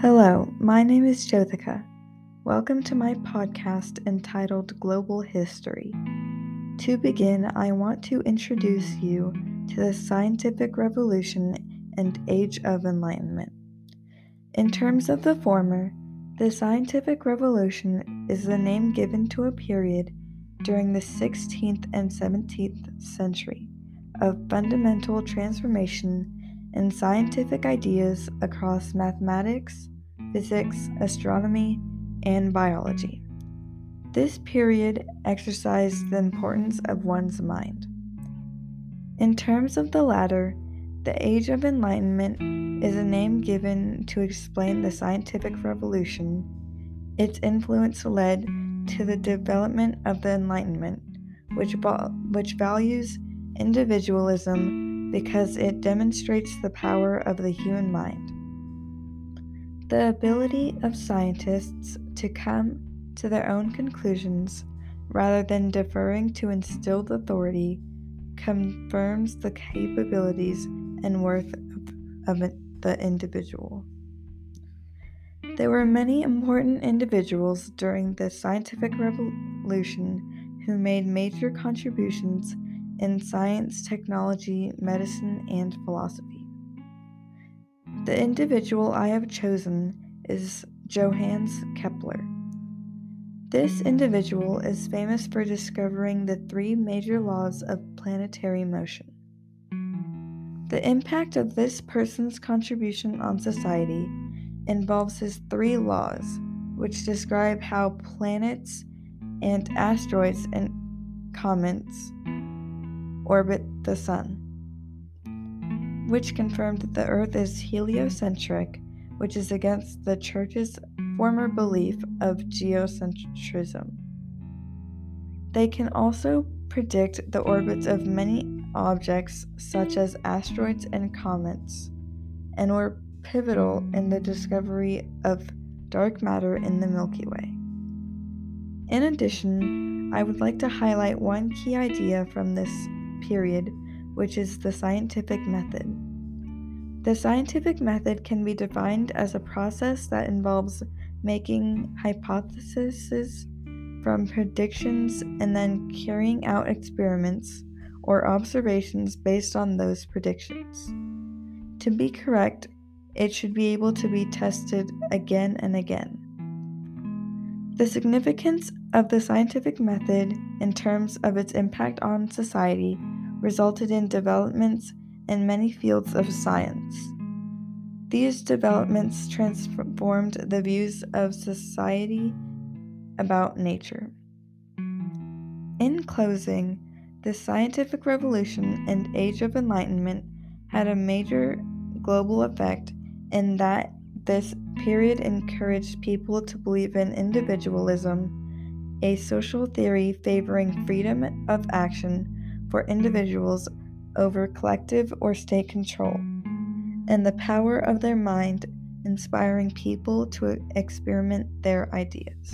Hello, my name is Jothika. Welcome to my podcast entitled Global History. To begin, I want to introduce you to the scientific revolution and age of enlightenment. In terms of the former, the scientific revolution is the name given to a period during the 16th and 17th century of fundamental transformation in scientific ideas across mathematics, physics, astronomy, and biology. This period exercised the importance of one's mind. In terms of the latter, the Age of Enlightenment is a name given to explain the scientific revolution. Its influence led to the development of the Enlightenment, which, which values individualism because it demonstrates the power of the human mind. The ability of scientists to come to their own conclusions rather than deferring to instilled authority confirms the capabilities and worth of, of the individual. There were many important individuals during the scientific revolution who made major contributions in science, technology, medicine, and philosophy. The individual I have chosen is Johannes Kepler. This individual is famous for discovering the three major laws of planetary motion. The impact of this person's contribution on society involves his three laws, which describe how planets and asteroids and comets orbit the Sun which confirmed that the Earth is heliocentric, which is against the Church's former belief of geocentrism. They can also predict the orbits of many objects, such as asteroids and comets, and were pivotal in the discovery of dark matter in the Milky Way. In addition, I would like to highlight one key idea from this period which is the scientific method. The scientific method can be defined as a process that involves making hypotheses from predictions and then carrying out experiments or observations based on those predictions. To be correct, it should be able to be tested again and again. The significance of the scientific method in terms of its impact on society resulted in developments in many fields of science. These developments transformed the views of society about nature. In closing, the scientific revolution and age of enlightenment had a major global effect in that this period encouraged people to believe in individualism, a social theory favoring freedom of action for individuals over collective or state control, and the power of their mind inspiring people to experiment their ideas.